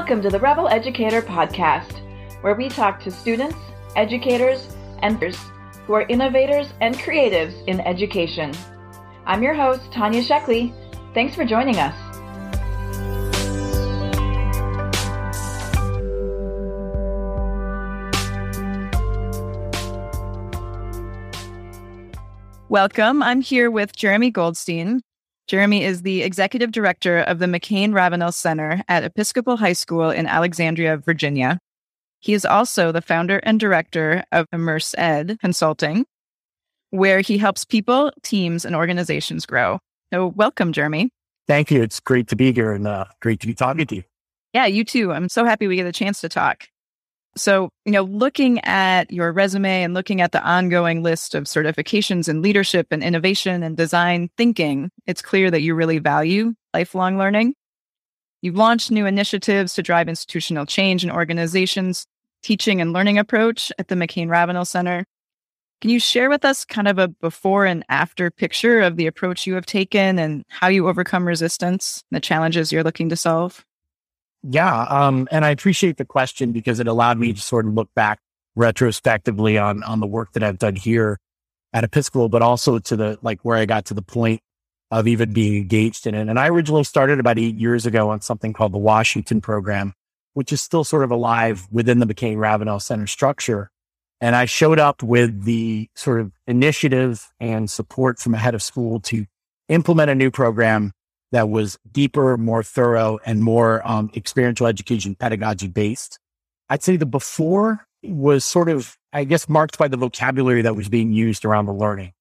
Welcome to the Rebel Educator Podcast, where we talk to students, educators, and who are innovators and creatives in education. I'm your host, Tanya Sheckley. Thanks for joining us. Welcome. I'm here with Jeremy Goldstein. Jeremy is the executive director of the McCain Ravenel Center at Episcopal High School in Alexandria, Virginia. He is also the founder and director of Immerse Ed Consulting, where he helps people, teams, and organizations grow. So, welcome, Jeremy. Thank you. It's great to be here and uh, great to be talking to you. Yeah, you too. I'm so happy we get a chance to talk. So, you know, looking at your resume and looking at the ongoing list of certifications in leadership and innovation and design thinking, it's clear that you really value lifelong learning. You've launched new initiatives to drive institutional change in organizations, teaching and learning approach at the McCain Ravenel Center. Can you share with us kind of a before and after picture of the approach you have taken and how you overcome resistance, the challenges you're looking to solve? Yeah. Um, and I appreciate the question because it allowed me to sort of look back retrospectively on, on the work that I've done here at Episcopal, but also to the, like where I got to the point of even being engaged in it. And I originally started about eight years ago on something called the Washington program, which is still sort of alive within the McCain Ravenel Center structure. And I showed up with the sort of initiative and support from a head of school to implement a new program that was deeper, more thorough, and more um, experiential education pedagogy based. I'd say the before was sort of, I guess, marked by the vocabulary that was being used around the learning.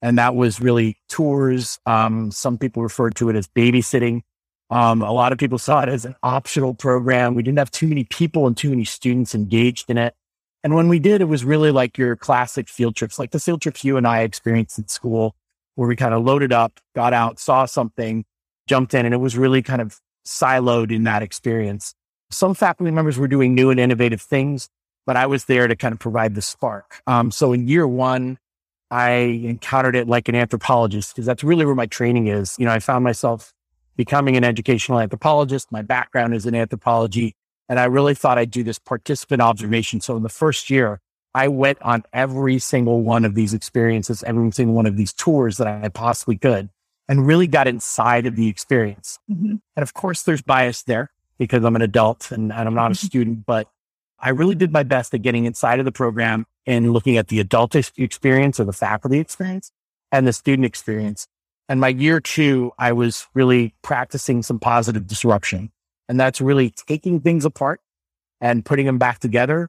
And that was really tours. Um, some people referred to it as babysitting. Um, a lot of people saw it as an optional program. We didn't have too many people and too many students engaged in it. And when we did, it was really like your classic field trips, like the field trips you and I experienced in school, where we kind of loaded up, got out, saw something, jumped in and it was really kind of siloed in that experience. Some faculty members were doing new and innovative things, but I was there to kind of provide the spark. Um, so in year one, I encountered it like an anthropologist because that's really where my training is. You know, I found myself becoming an educational anthropologist. My background is in anthropology. And I really thought I'd do this participant observation. So in the first year, I went on every single one of these experiences, every single one of these tours that I possibly could and really got inside of the experience. Mm-hmm. And of course, there's bias there because I'm an adult and, and I'm not a mm-hmm. student, but I really did my best at getting inside of the program and looking at the adult experience or the faculty experience and the student experience. And my year two, I was really practicing some positive disruption. And that's really taking things apart and putting them back together,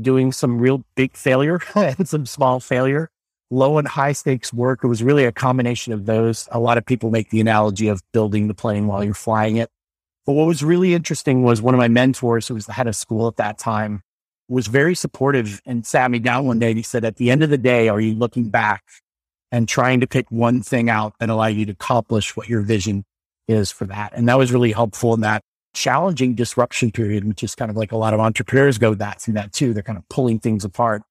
doing some real big failure and some small failure low and high stakes work. It was really a combination of those. A lot of people make the analogy of building the plane while you're flying it. But what was really interesting was one of my mentors, who was the head of school at that time, was very supportive and sat me down one day and he said, at the end of the day, are you looking back and trying to pick one thing out that allow you to accomplish what your vision is for that? And that was really helpful in that challenging disruption period, which is kind of like a lot of entrepreneurs go that through that too. They're kind of pulling things apart.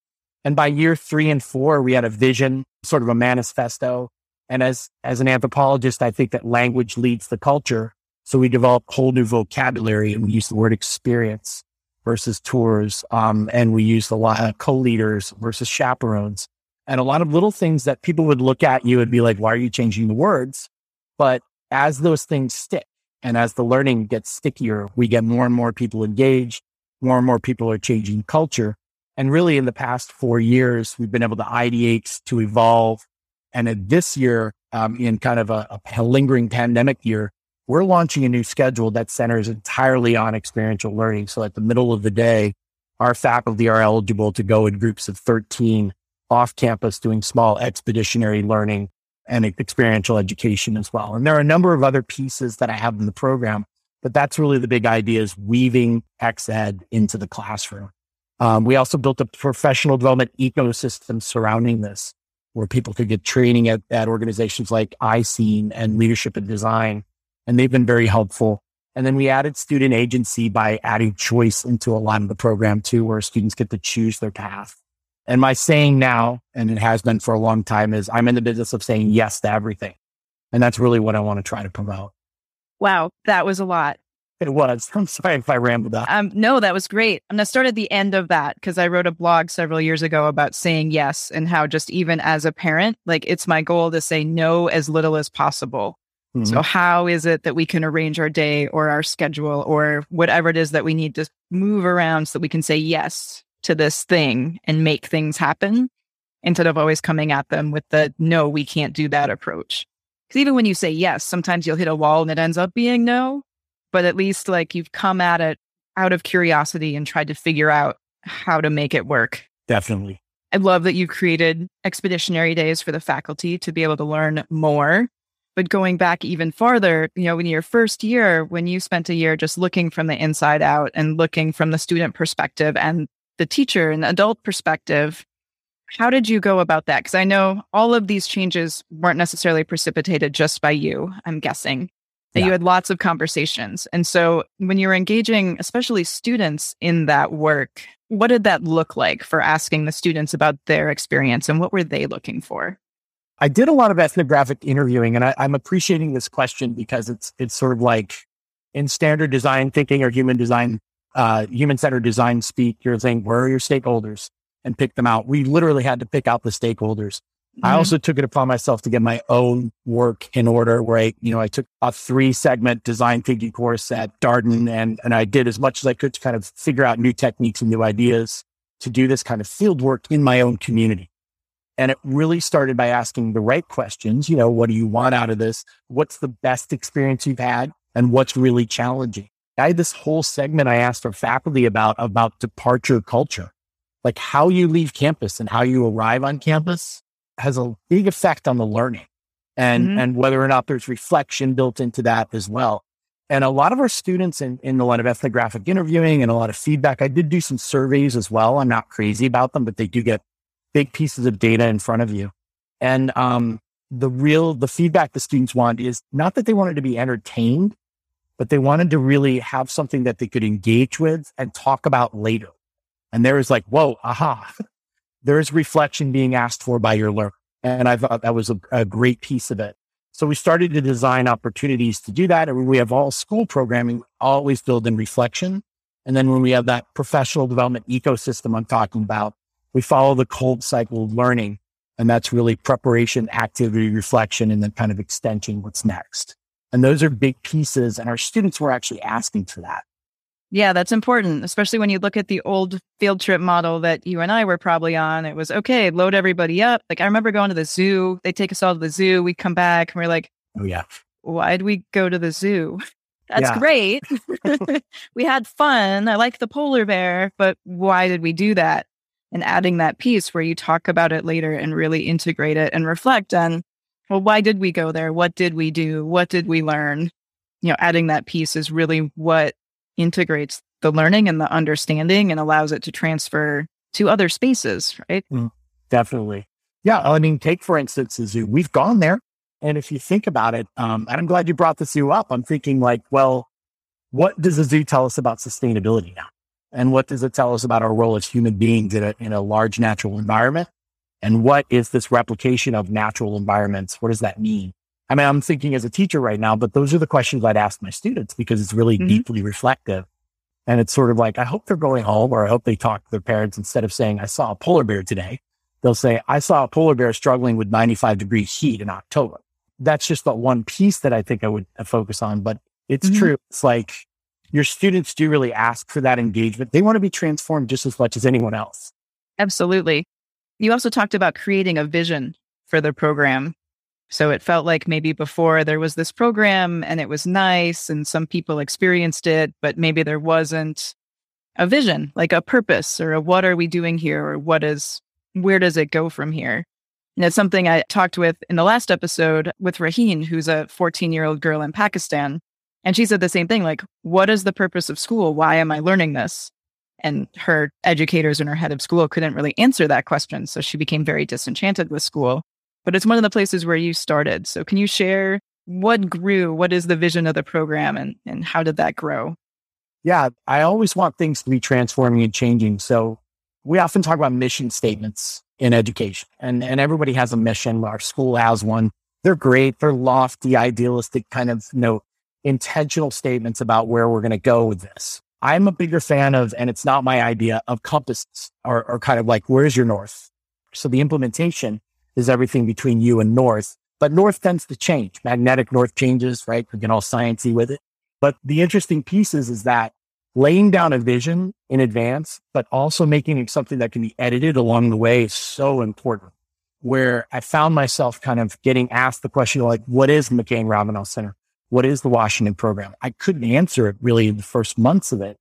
And by year three and four, we had a vision, sort of a manifesto. And as, as an anthropologist, I think that language leads the culture. So we developed whole new vocabulary and we use the word experience versus tours. Um, and we used a lot of co-leaders versus chaperones and a lot of little things that people would look at you and be like, why are you changing the words? But as those things stick and as the learning gets stickier, we get more and more people engaged. More and more people are changing culture. And really, in the past four years, we've been able to ideate, to evolve. And this year, um, in kind of a, a lingering pandemic year, we're launching a new schedule that centers entirely on experiential learning. So at the middle of the day, our faculty are eligible to go in groups of 13 off campus doing small expeditionary learning and experiential education as well. And there are a number of other pieces that I have in the program, but that's really the big idea is weaving XEd into the classroom. Um, we also built a professional development ecosystem surrounding this where people could get training at, at organizations like ISEEN and leadership and design. And they've been very helpful. And then we added student agency by adding choice into a lot of the program too, where students get to choose their path. And my saying now, and it has been for a long time, is I'm in the business of saying yes to everything. And that's really what I want to try to promote. Wow, that was a lot. It was. I'm sorry if I rambled on. Um, no, that was great. I'm going to start at the end of that because I wrote a blog several years ago about saying yes and how just even as a parent, like it's my goal to say no as little as possible. Mm-hmm. So, how is it that we can arrange our day or our schedule or whatever it is that we need to move around so that we can say yes to this thing and make things happen instead of always coming at them with the no, we can't do that approach? Because even when you say yes, sometimes you'll hit a wall and it ends up being no but at least like you've come at it out of curiosity and tried to figure out how to make it work. Definitely. I love that you created expeditionary days for the faculty to be able to learn more. But going back even farther, you know, in your first year, when you spent a year just looking from the inside out and looking from the student perspective and the teacher and adult perspective, how did you go about that? Because I know all of these changes weren't necessarily precipitated just by you, I'm guessing yeah. you had lots of conversations. And so when you're engaging, especially students in that work, what did that look like for asking the students about their experience and what were they looking for? I did a lot of ethnographic interviewing and I, I'm appreciating this question because it's it's sort of like in standard design thinking or human design, uh, human centered design speak, you're saying, where are your stakeholders? And pick them out. We literally had to pick out the stakeholders. Mm-hmm. I also took it upon myself to get my own work in order where I, you know, I took a three segment design thinking course at Darden and, and I did as much as I could to kind of figure out new techniques and new ideas to do this kind of field work in my own community. And it really started by asking the right questions. You know, what do you want out of this? What's the best experience you've had? And what's really challenging? I had this whole segment I asked our faculty about, about departure culture, like how you leave campus and how you arrive on campus has a big effect on the learning and, mm-hmm. and whether or not there's reflection built into that as well. And a lot of our students in, in a lot of ethnographic interviewing and a lot of feedback, I did do some surveys as well. I'm not crazy about them, but they do get big pieces of data in front of you. And um, the real, the feedback the students want is not that they wanted to be entertained, but they wanted to really have something that they could engage with and talk about later. And there is like, whoa, aha, there is reflection being asked for by your learner. And I thought that was a, a, great piece of it. So we started to design opportunities to do that. And we have all school programming always build in reflection. And then when we have that professional development ecosystem I'm talking about, we follow the Kolb cycle of learning. And that's really preparation, activity, reflection, and then kind of extension. What's next? And those are big pieces. And our students were actually asking for that. Yeah, that's important, especially when you look at the old field trip model that you and I were probably on. It was okay, load everybody up. Like I remember going to the zoo. They take us all to the zoo. We come back and we're like, oh yeah, why'd we go to the zoo? That's yeah. great. we had fun. I like the polar bear, but why did we do that? And adding that piece where you talk about it later and really integrate it and reflect on, well, why did we go there? What did we do? What did we learn? You know, adding that piece is really what integrates the learning and the understanding and allows it to transfer to other spaces, right? Mm, definitely. Yeah. I mean, take for instance the zoo. We've gone there. And if you think about it, um, and I'm glad you brought the zoo up, I'm thinking like, well, what does the zoo tell us about sustainability now? And what does it tell us about our role as human beings in a, in a large natural environment? And what is this replication of natural environments? What does that mean? I mean, I'm thinking as a teacher right now, but those are the questions I'd ask my students because it's really mm-hmm. deeply reflective. And it's sort of like, I hope they're going home or I hope they talk to their parents instead of saying, I saw a polar bear today. They'll say, I saw a polar bear struggling with 95 degree heat in October. That's just the one piece that I think I would uh, focus on, but it's mm-hmm. true. It's like your students do really ask for that engagement. They want to be transformed just as much as anyone else. Absolutely. You also talked about creating a vision for the program. So it felt like maybe before there was this program and it was nice and some people experienced it, but maybe there wasn't a vision, like a purpose or a what are we doing here or what is, where does it go from here? And it's something I talked with in the last episode with Raheen, who's a 14 year old girl in Pakistan. And she said the same thing like, what is the purpose of school? Why am I learning this? And her educators and her head of school couldn't really answer that question. So she became very disenchanted with school but it's one of the places where you started. So can you share what grew? What is the vision of the program and, and how did that grow? Yeah, I always want things to be transforming and changing. So we often talk about mission statements in education and, and everybody has a mission. Our school has one. They're great. They're lofty, idealistic kind of, you know, intentional statements about where we're going to go with this. I'm a bigger fan of, and it's not my idea of compasses or, or kind of like, where's your north? So the implementation is everything between you and north, but north tends to change. Magnetic north changes, right? We get all sciencey with it. But the interesting piece is, is that laying down a vision in advance, but also making it something that can be edited along the way is so important. Where I found myself kind of getting asked the question, like, what is the McCain Ravenel Center? What is the Washington program? I couldn't answer it really in the first months of it.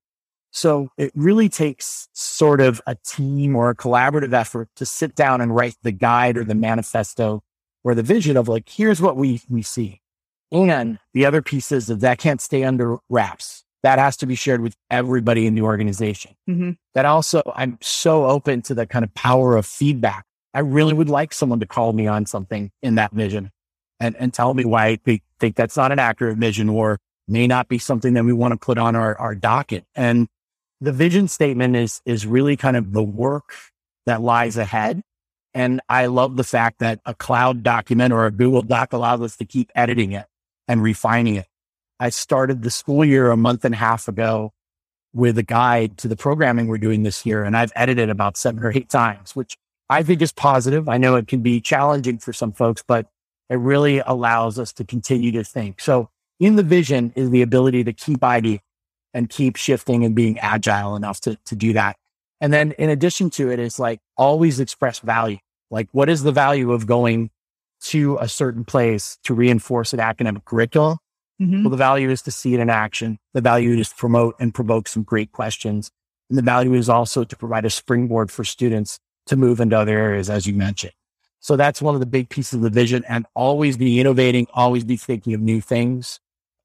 So it really takes sort of a team or a collaborative effort to sit down and write the guide or the manifesto or the vision of like, here's what we, we see. And the other piece is that that can't stay under wraps. That has to be shared with everybody in the organization. Mm-hmm. That also, I'm so open to the kind of power of feedback. I really would like someone to call me on something in that vision and, and tell me why they think that's not an accurate vision or may not be something that we want to put on our, our docket. And the vision statement is, is really kind of the work that lies ahead. And I love the fact that a cloud document or a Google Doc allows us to keep editing it and refining it. I started the school year a month and a half ago with a guide to the programming we're doing this year. And I've edited about seven or eight times, which I think is positive. I know it can be challenging for some folks, but it really allows us to continue to think. So in the vision is the ability to keep ID and keep shifting and being agile enough to, to do that. And then in addition to it is like always express value. Like what is the value of going to a certain place to reinforce an academic curriculum? Mm-hmm. Well, the value is to see it in action. The value is to promote and provoke some great questions. And the value is also to provide a springboard for students to move into other areas, as you mentioned. So that's one of the big pieces of the vision and always be innovating, always be thinking of new things.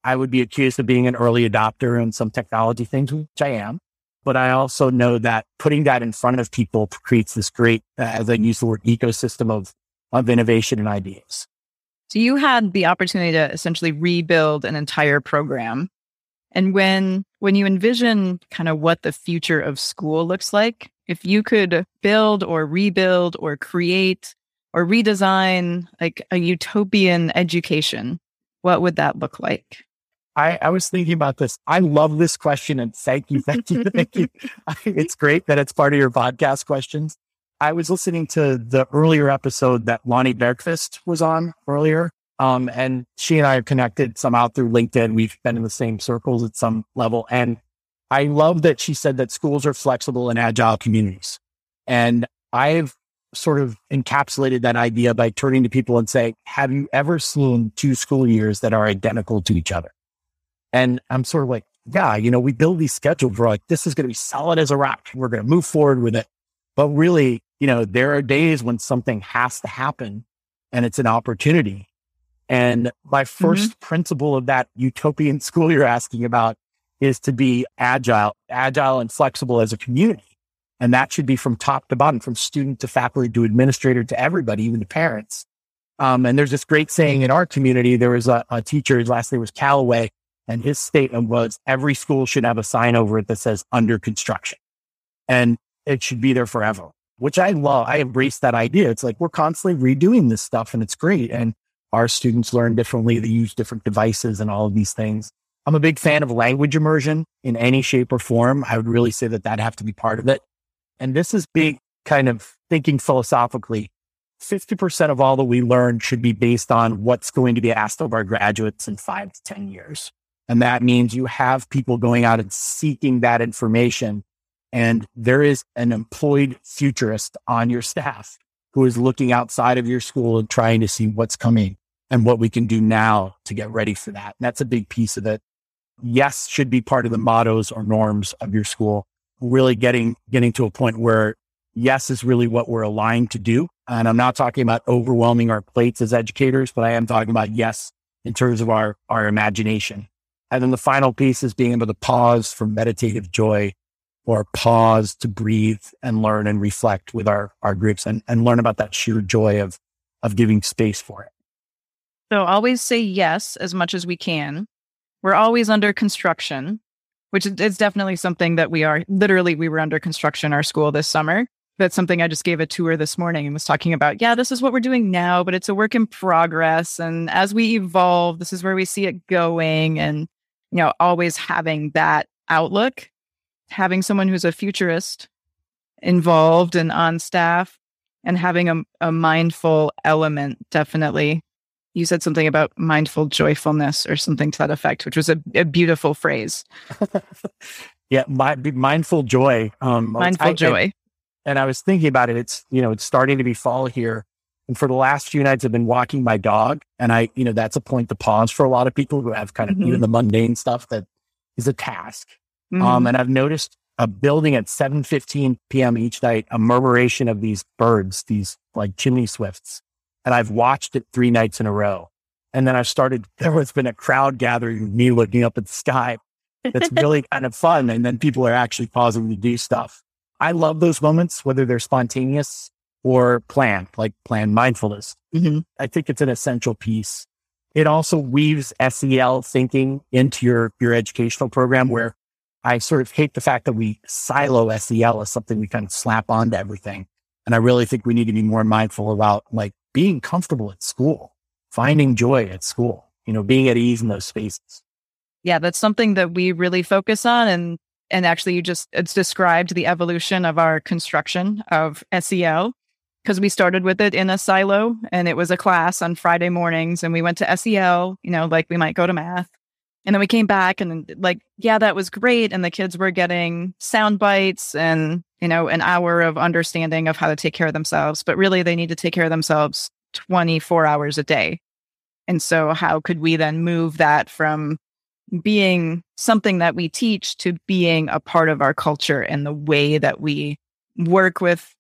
I would be accused of being an early adopter in some technology things, which I am. But I also know that putting that in front of people creates this great, uh, as I use the word, ecosystem of, of innovation and ideas. So you had the opportunity to essentially rebuild an entire program. And when when you envision kind of what the future of school looks like, if you could build or rebuild or create or redesign like a utopian education, what would that look like? I, I was thinking about this. I love this question and thank you, thank you, thank you. it's great that it's part of your podcast questions. I was listening to the earlier episode that Lonnie Bergquist was on earlier. Um, and she and I are connected somehow through LinkedIn. We've been in the same circles at some level. And I love that she said that schools are flexible and agile communities. And I've sort of encapsulated that idea by turning to people and saying, have you ever seen two school years that are identical to each other? And I'm sort of like, yeah, you know, we build these schedules. We're like, this is going to be solid as a rock. We're going to move forward with it. But really, you know, there are days when something has to happen and it's an opportunity. And my 1st mm-hmm. principle of that utopian school you're asking about is to be agile, agile and flexible as a community. And that should be from top to bottom, from student to faculty to administrator to everybody, even to parents. Um, and there's this great saying in our community. There was a, a teacher, his last name was Calloway, and his statement was every school should have a sign over it that says under construction. And it should be there forever, which I love. I embrace that idea. It's like we're constantly redoing this stuff and it's great. And our students learn differently. They use different devices and all of these things. I'm a big fan of language immersion in any shape or form. I would really say that that have to be part of it. And this is big kind of thinking philosophically. 50% of all that we learn should be based on what's going to be asked of our graduates in five to 10 years. And that means you have people going out and seeking that information. And there is an employed futurist on your staff who is looking outside of your school and trying to see what's coming and what we can do now to get ready for that. And that's a big piece of it. Yes, should be part of the mottos or norms of your school really getting getting to a point where yes is really what we're aligned to do. And I'm not talking about overwhelming our plates as educators, but I am talking about yes in terms of our our imagination. And then the final piece is being able to pause for meditative joy or pause to breathe and learn and reflect with our, our groups and, and learn about that sheer joy of, of giving space for it. So always say yes as much as we can. We're always under construction which is definitely something that we are literally we were under construction our school this summer that's something I just gave a tour this morning and was talking about. Yeah, this is what we're doing now, but it's a work in progress. And as we evolve, this is where we see it going. And, you know, always having that outlook, having someone who's a futurist involved and on staff, and having a, a mindful element, definitely. You said something about mindful joyfulness or something to that effect, which was a, a beautiful phrase. yeah, my, mindful joy. Um, mindful I, joy. I, and I was thinking about it. It's, you know, it's starting to be fall here. And for the last few nights, I've been walking my dog. And I, you know, that's a point to pause for a lot of people who have kind of mm-hmm. even the mundane stuff that is a task. Um, mm-hmm. Um, and I've noticed a building at 7.15 p.m. each night, a murmuration of these birds, these like chimney swifts. And I've watched it three nights in a row. And then I started, there has been a crowd gathering, me looking up at the sky. That's really kind of fun. And then people are actually pausing to do stuff. I love those moments, whether they're spontaneous or plan, like plan mindfulness. Mm-hmm. I think it's an essential piece. It also weaves SEL thinking into your, your educational program where I sort of hate the fact that we silo SEL as something we kind of slap onto everything. And I really think we need to be more mindful about like being comfortable at school, finding joy at school, you know, being at ease in those spaces. Yeah, that's something that we really focus on. And and actually you just it's described the evolution of our construction of SEL because we started with it in a silo and it was a class on Friday mornings and we went to SEL, you know, like we might go to math. And then we came back and like, yeah, that was great. And the kids were getting sound bites and, you know, an hour of understanding of how to take care of themselves. But really, they need to take care of themselves 24 hours a day. And so, how could we then move that from being something that we teach to being a part of our culture and the way that we work with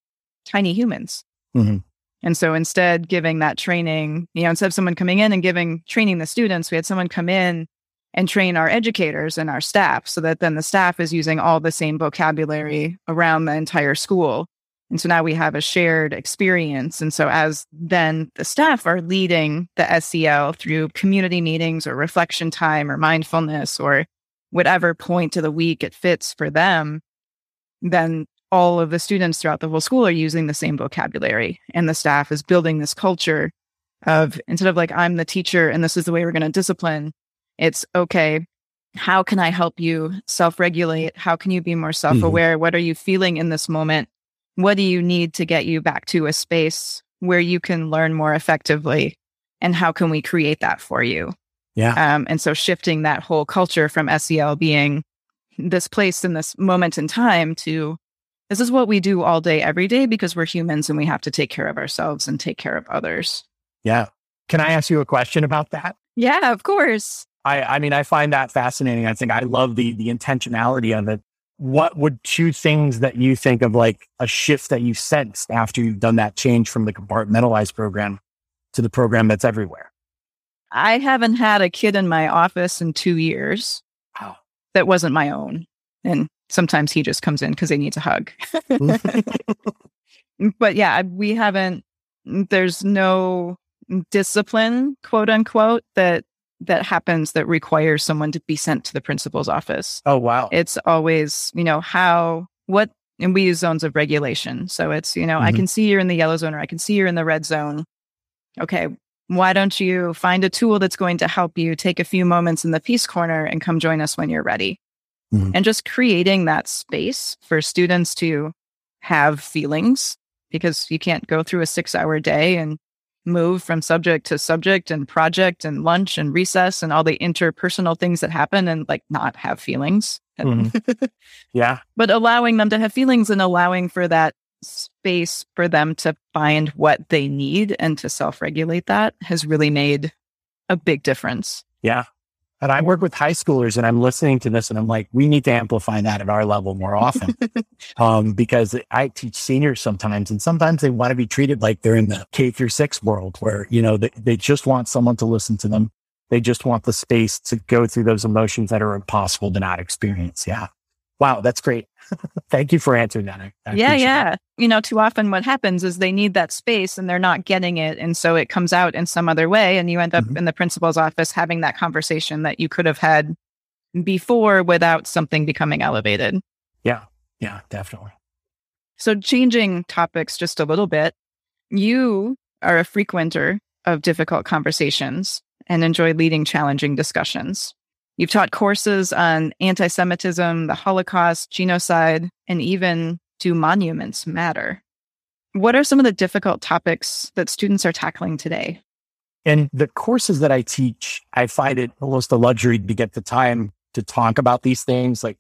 tiny humans. Mm-hmm. And so instead, giving that training, you know, instead of someone coming in and giving training the students, we had someone come in and train our educators and our staff so that then the staff is using all the same vocabulary around the entire school. And so now we have a shared experience. And so as then the staff are leading the SEL through community meetings or reflection time or mindfulness or whatever point of the week it fits for them, then all of the students throughout the whole school are using the same vocabulary. And the staff is building this culture of instead of like, I'm the teacher and this is the way we're going to discipline, it's okay. How can I help you self regulate? How can you be more self aware? Mm-hmm. What are you feeling in this moment? what do you need to get you back to a space where you can learn more effectively? And how can we create that for you? Yeah. Um, and so shifting that whole culture from SEL being this place in this moment in time to this is what we do all day, every day, because we're humans and we have to take care of ourselves and take care of others. Yeah. Can I ask you a question about that? Yeah, of course. I, I mean, I find that fascinating. I think I love the the intentionality of it what would two things that you think of like a shift that you sensed after you've done that change from the compartmentalized program to the program that's everywhere? I haven't had a kid in my office in two years. Wow. That wasn't my own. And sometimes he just comes in because he needs a hug. but yeah, we haven't, there's no discipline, quote unquote, that that happens that requires someone to be sent to the principal's office. Oh, wow. It's always, you know, how, what, and we use zones of regulation. So it's, you know, mm-hmm. I can see you're in the yellow zone or I can see you're in the red zone. Okay. Why don't you find a tool that's going to help you take a few moments in the peace corner and come join us when you're ready? Mm-hmm. And just creating that space for students to have feelings because you can't go through a six hour day and move from subject to subject and project and lunch and recess and all the interpersonal things that happen and like not have feelings. Mm-hmm. yeah. But allowing them to have feelings and allowing for that space for them to find what they need and to self regulate that has really made a big difference. Yeah. And I work with high schoolers and I'm listening to this and I'm like, we need to amplify that at our level more often. um, because I teach seniors sometimes and sometimes they want to be treated like they're in the K through six world where, you know, they, they just want someone to listen to them. They just want the space to go through those emotions that are impossible to not experience. Yeah. Wow. That's great. Thank you for answering that. I, yeah, yeah. That. You know, too often what happens is they need that space and they're not getting it. And so it comes out in some other way. And you end up mm-hmm. in the principal's office having that conversation that you could have had before without something becoming elevated. Yeah. Yeah, definitely. So, changing topics just a little bit, you are a frequenter of difficult conversations and enjoy leading challenging discussions. You've taught courses on anti Semitism, the Holocaust, genocide, and even do monuments matter? What are some of the difficult topics that students are tackling today? In the courses that I teach, I find it almost a luxury to get the time to talk about these things, like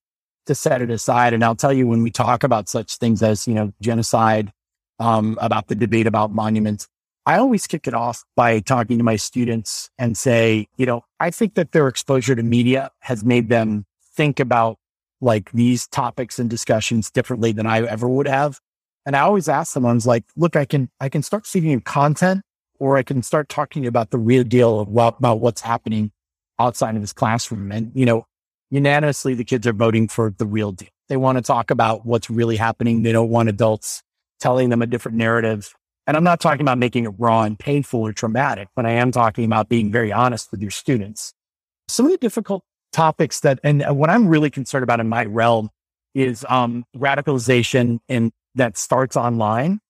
to set it aside. And I'll tell you, when we talk about such things as, you know, genocide, um, about the debate about monuments, I always kick it off by talking to my students and say, you know, I think that their exposure to media has made them think about like these topics and discussions differently than I ever would have. And I always ask them, I was like, look, I can, I can start feeding you content or I can start talking about the real deal well, about what's happening outside of this classroom. And, you know, unanimously, the kids are voting for the real deal. They want to talk about what's really happening. They don't want adults telling them a different narrative. And I'm not talking about making it raw and painful or traumatic, but I am talking about being very honest with your students. Some of the difficult topics that, and what I'm really concerned about in my realm is um, radicalization and that starts online.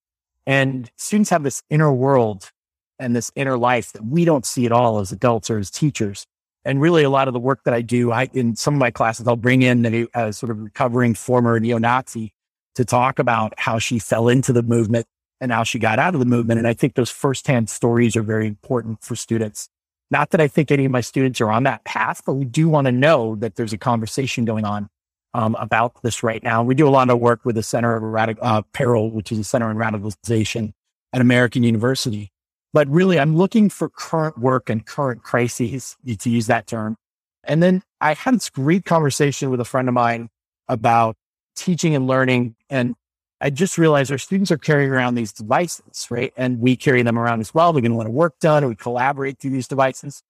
And students have this inner world and this inner life that we don't see at all as adults or as teachers. And really, a lot of the work that I do, I in some of my classes, I'll bring in a, a sort of recovering former neo-Nazi to talk about how she fell into the movement and how she got out of the movement. And I think those firsthand stories are very important for students. Not that I think any of my students are on that path, but we do want to know that there's a conversation going on um, about this right now. We do a lot of work with the Center of uh, Peril, which is a center on radicalization at American University. But really, I'm looking for current work and current crises, to use that term. And then I had this great conversation with a friend of mine about teaching and learning. And I just realized our students are carrying around these devices, right? And we carry them around as well. We're going to want to work done. We collaborate through these devices.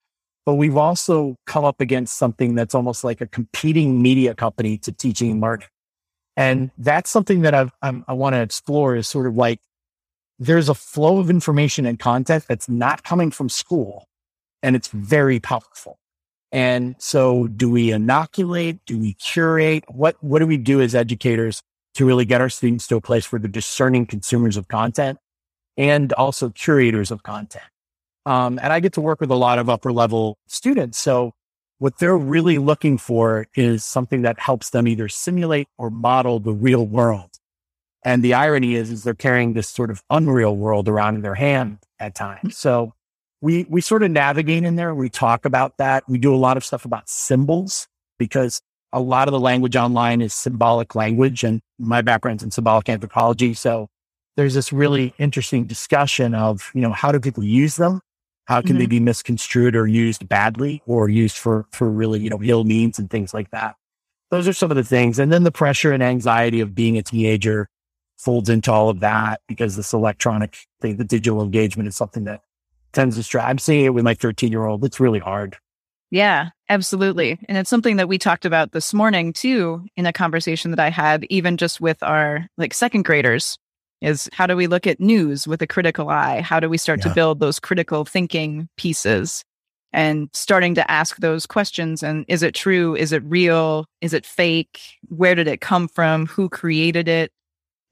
But we've also come up against something that's almost like a competing media company to teaching and learning. And that's something that I've, I'm, i want to explore is sort of like there's a flow of information and content that's not coming from school and it's very powerful. And so do we inoculate? Do we curate? What, what do we do as educators to really get our students to a place where they're discerning consumers of content and also curators of content. Um, and I get to work with a lot of upper level students. So what they're really looking for is something that helps them either simulate or model the real world. And the irony is, is they're carrying this sort of unreal world around in their hand at times. So we, we sort of navigate in there. We talk about that. We do a lot of stuff about symbols because a lot of the language online is symbolic language and my background's in symbolic anthropology. So there's this really interesting discussion of, you know, how do people use them? How can mm-hmm. they be misconstrued or used badly or used for, for really, you know, ill means and things like that. Those are some of the things. And then the pressure and anxiety of being a teenager folds into all of that because this electronic thing, the digital engagement is something that tends to stress. I'm seeing it with my 13 year old. It's really hard. Yeah, absolutely. And it's something that we talked about this morning too in a conversation that I had even just with our like second graders is how do we look at news with a critical eye? How do we start yeah. to build those critical thinking pieces? And starting to ask those questions and is it true? Is it real? Is it fake? Where did it come from? Who created it?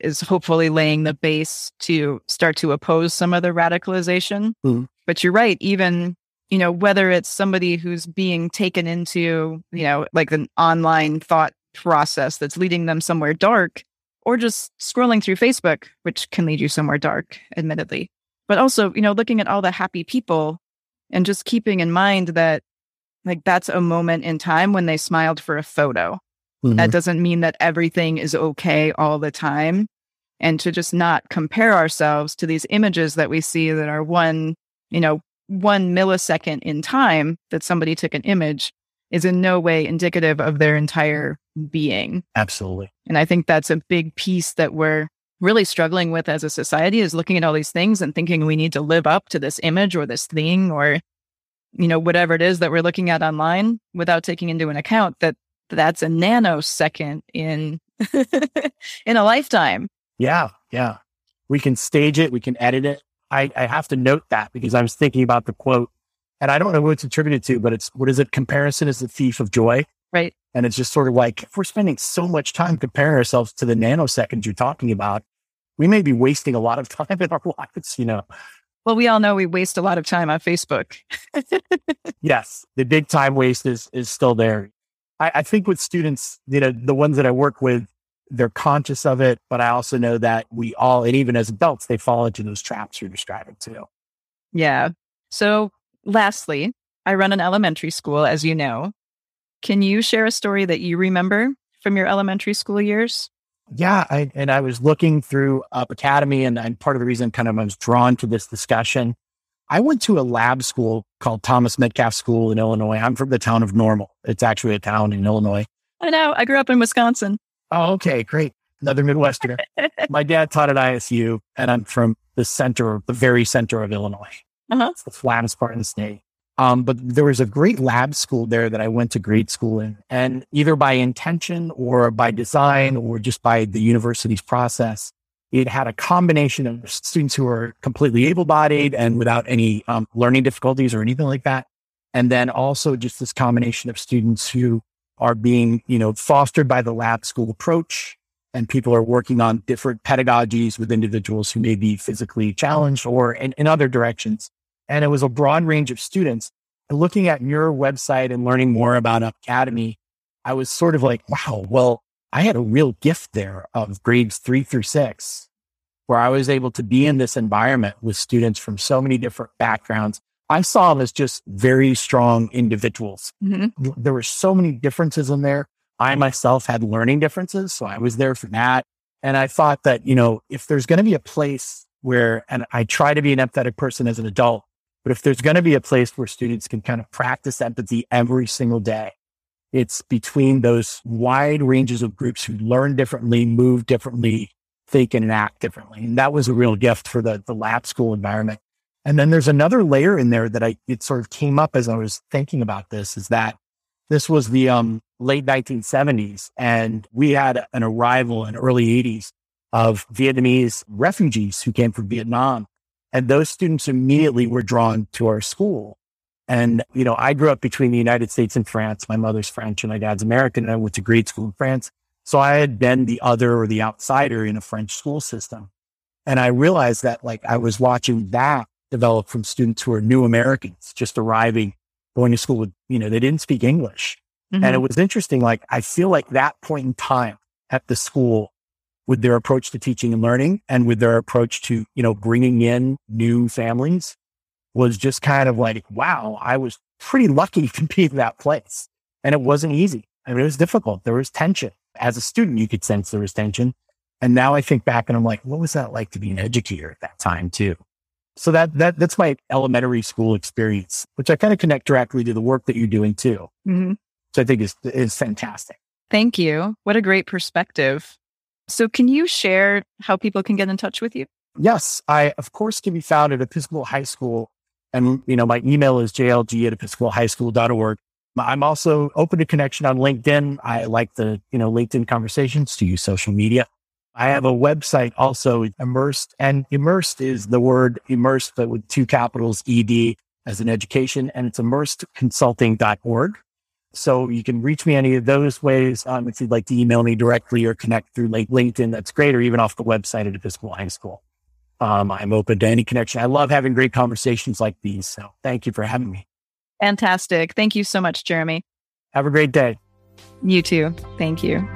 Is hopefully laying the base to start to oppose some of the radicalization. Mm. But you're right, even you know, whether it's somebody who's being taken into, you know, like an online thought process that's leading them somewhere dark, or just scrolling through Facebook, which can lead you somewhere dark, admittedly. But also, you know, looking at all the happy people and just keeping in mind that, like, that's a moment in time when they smiled for a photo. Mm-hmm. That doesn't mean that everything is okay all the time. And to just not compare ourselves to these images that we see that are one, you know, one millisecond in time that somebody took an image is in no way indicative of their entire being. Absolutely. And I think that's a big piece that we're really struggling with as a society is looking at all these things and thinking we need to live up to this image or this thing or you know whatever it is that we're looking at online without taking into an account that that's a nanosecond in in a lifetime. Yeah, yeah. We can stage it, we can edit it, I, I have to note that because I was thinking about the quote and I don't know who it's attributed to, but it's what is it? Comparison is the thief of joy. Right. And it's just sort of like if we're spending so much time comparing ourselves to the nanoseconds you're talking about, we may be wasting a lot of time in our lives, you know. Well, we all know we waste a lot of time on Facebook. yes, the big time waste is is still there. I, I think with students, you know, the ones that I work with, they're conscious of it, but I also know that we all, and even as adults, they fall into those traps you're describing too. Yeah. So, lastly, I run an elementary school, as you know. Can you share a story that you remember from your elementary school years? Yeah, I, and I was looking through Up Academy, and, and part of the reason kind of I was drawn to this discussion. I went to a lab school called Thomas Metcalf School in Illinois. I'm from the town of Normal. It's actually a town in Illinois. I know. I grew up in Wisconsin. Oh, okay, great. Another Midwesterner. My dad taught at ISU, and I'm from the center, the very center of Illinois. Uh-huh. It's the flattest part of the state. Um, but there was a great lab school there that I went to grade school in. And either by intention or by design or just by the university's process, it had a combination of students who were completely able bodied and without any um, learning difficulties or anything like that. And then also just this combination of students who are being, you know, fostered by the lab school approach. And people are working on different pedagogies with individuals who may be physically challenged or in, in other directions and it was a broad range of students. And looking at your website and learning more about Academy, I was sort of like, wow, well, I had a real gift there of grades three through six, where I was able to be in this environment with students from so many different backgrounds. I saw them as just very strong individuals. Mm-hmm. There were so many differences in there. I myself had learning differences. So I was there for that. And I thought that, you know, if there's going to be a place where, and I try to be an empathetic person as an adult, but if there's going to be a place where students can kind of practice empathy every single day, it's between those wide ranges of groups who learn differently, move differently, think and act differently. And that was a real gift for the, the lab school environment. And then there's another layer in there that I, it sort of came up as I was thinking about this is that this was the um, late 1970s and we had an arrival in early 80s of Vietnamese refugees who came from Vietnam and those students immediately were drawn to our school. And, you know, I grew up between the United States and France. My mother's French and my dad's American. And I went to grade school in France. So I had been the other or the outsider in a French school system. And I realized that like I was watching that develop from students who are new Americans just arriving, going to school with, you know, they didn't speak English. Mm-hmm. And it was interesting. Like I feel like that point in time at the school with their approach to teaching and learning and with their approach to, you know, bringing in new families was just kind of like, wow, I was pretty lucky to be in that place. And it wasn't easy. I mean, it was difficult. There was tension. As a student, you could sense there was tension. And now I think back and I'm like, what was that like to be an educator at that time too? So that, that, that's my elementary school experience, which I kind of connect directly to the work that you're doing too. Mm-hmm. So I think is, is fantastic. Thank you. What a great perspective. So, can you share how people can get in touch with you? Yes, I, of course, can be found at Episcopal High School. And, you know, my email is jlg at episcopalhighschool.org. I'm also open to connection on LinkedIn. I like the, you know, LinkedIn conversations to use social media. I have a website also, Immersed, and Immersed is the word immersed, but with two capitals, ED as an education, and it's immersedconsulting.org. So you can reach me any of those ways. Um, if you'd like to email me directly or connect through like LinkedIn, that's great, or even off the website at Episcopal High School. Um, I'm open to any connection. I love having great conversations like these. So thank you for having me. Fantastic. Thank you so much, Jeremy. Have a great day. You too. Thank you.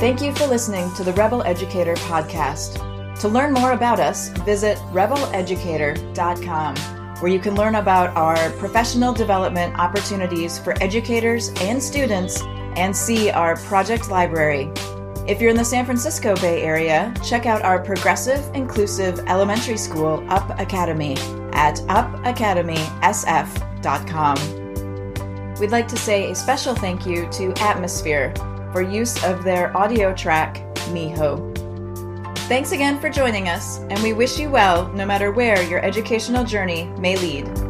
Thank you for listening to the Rebel Educator podcast. To learn more about us, visit rebeleducator.com where you can learn about our professional development opportunities for educators and students and see our project library. If you're in the San Francisco Bay Area, check out our progressive, inclusive elementary school, Up Academy, at upacademysf.com. We'd like to say a special thank you to Atmosphere for use of their audio track, Miho. Thanks again for joining us, and we wish you well no matter where your educational journey may lead.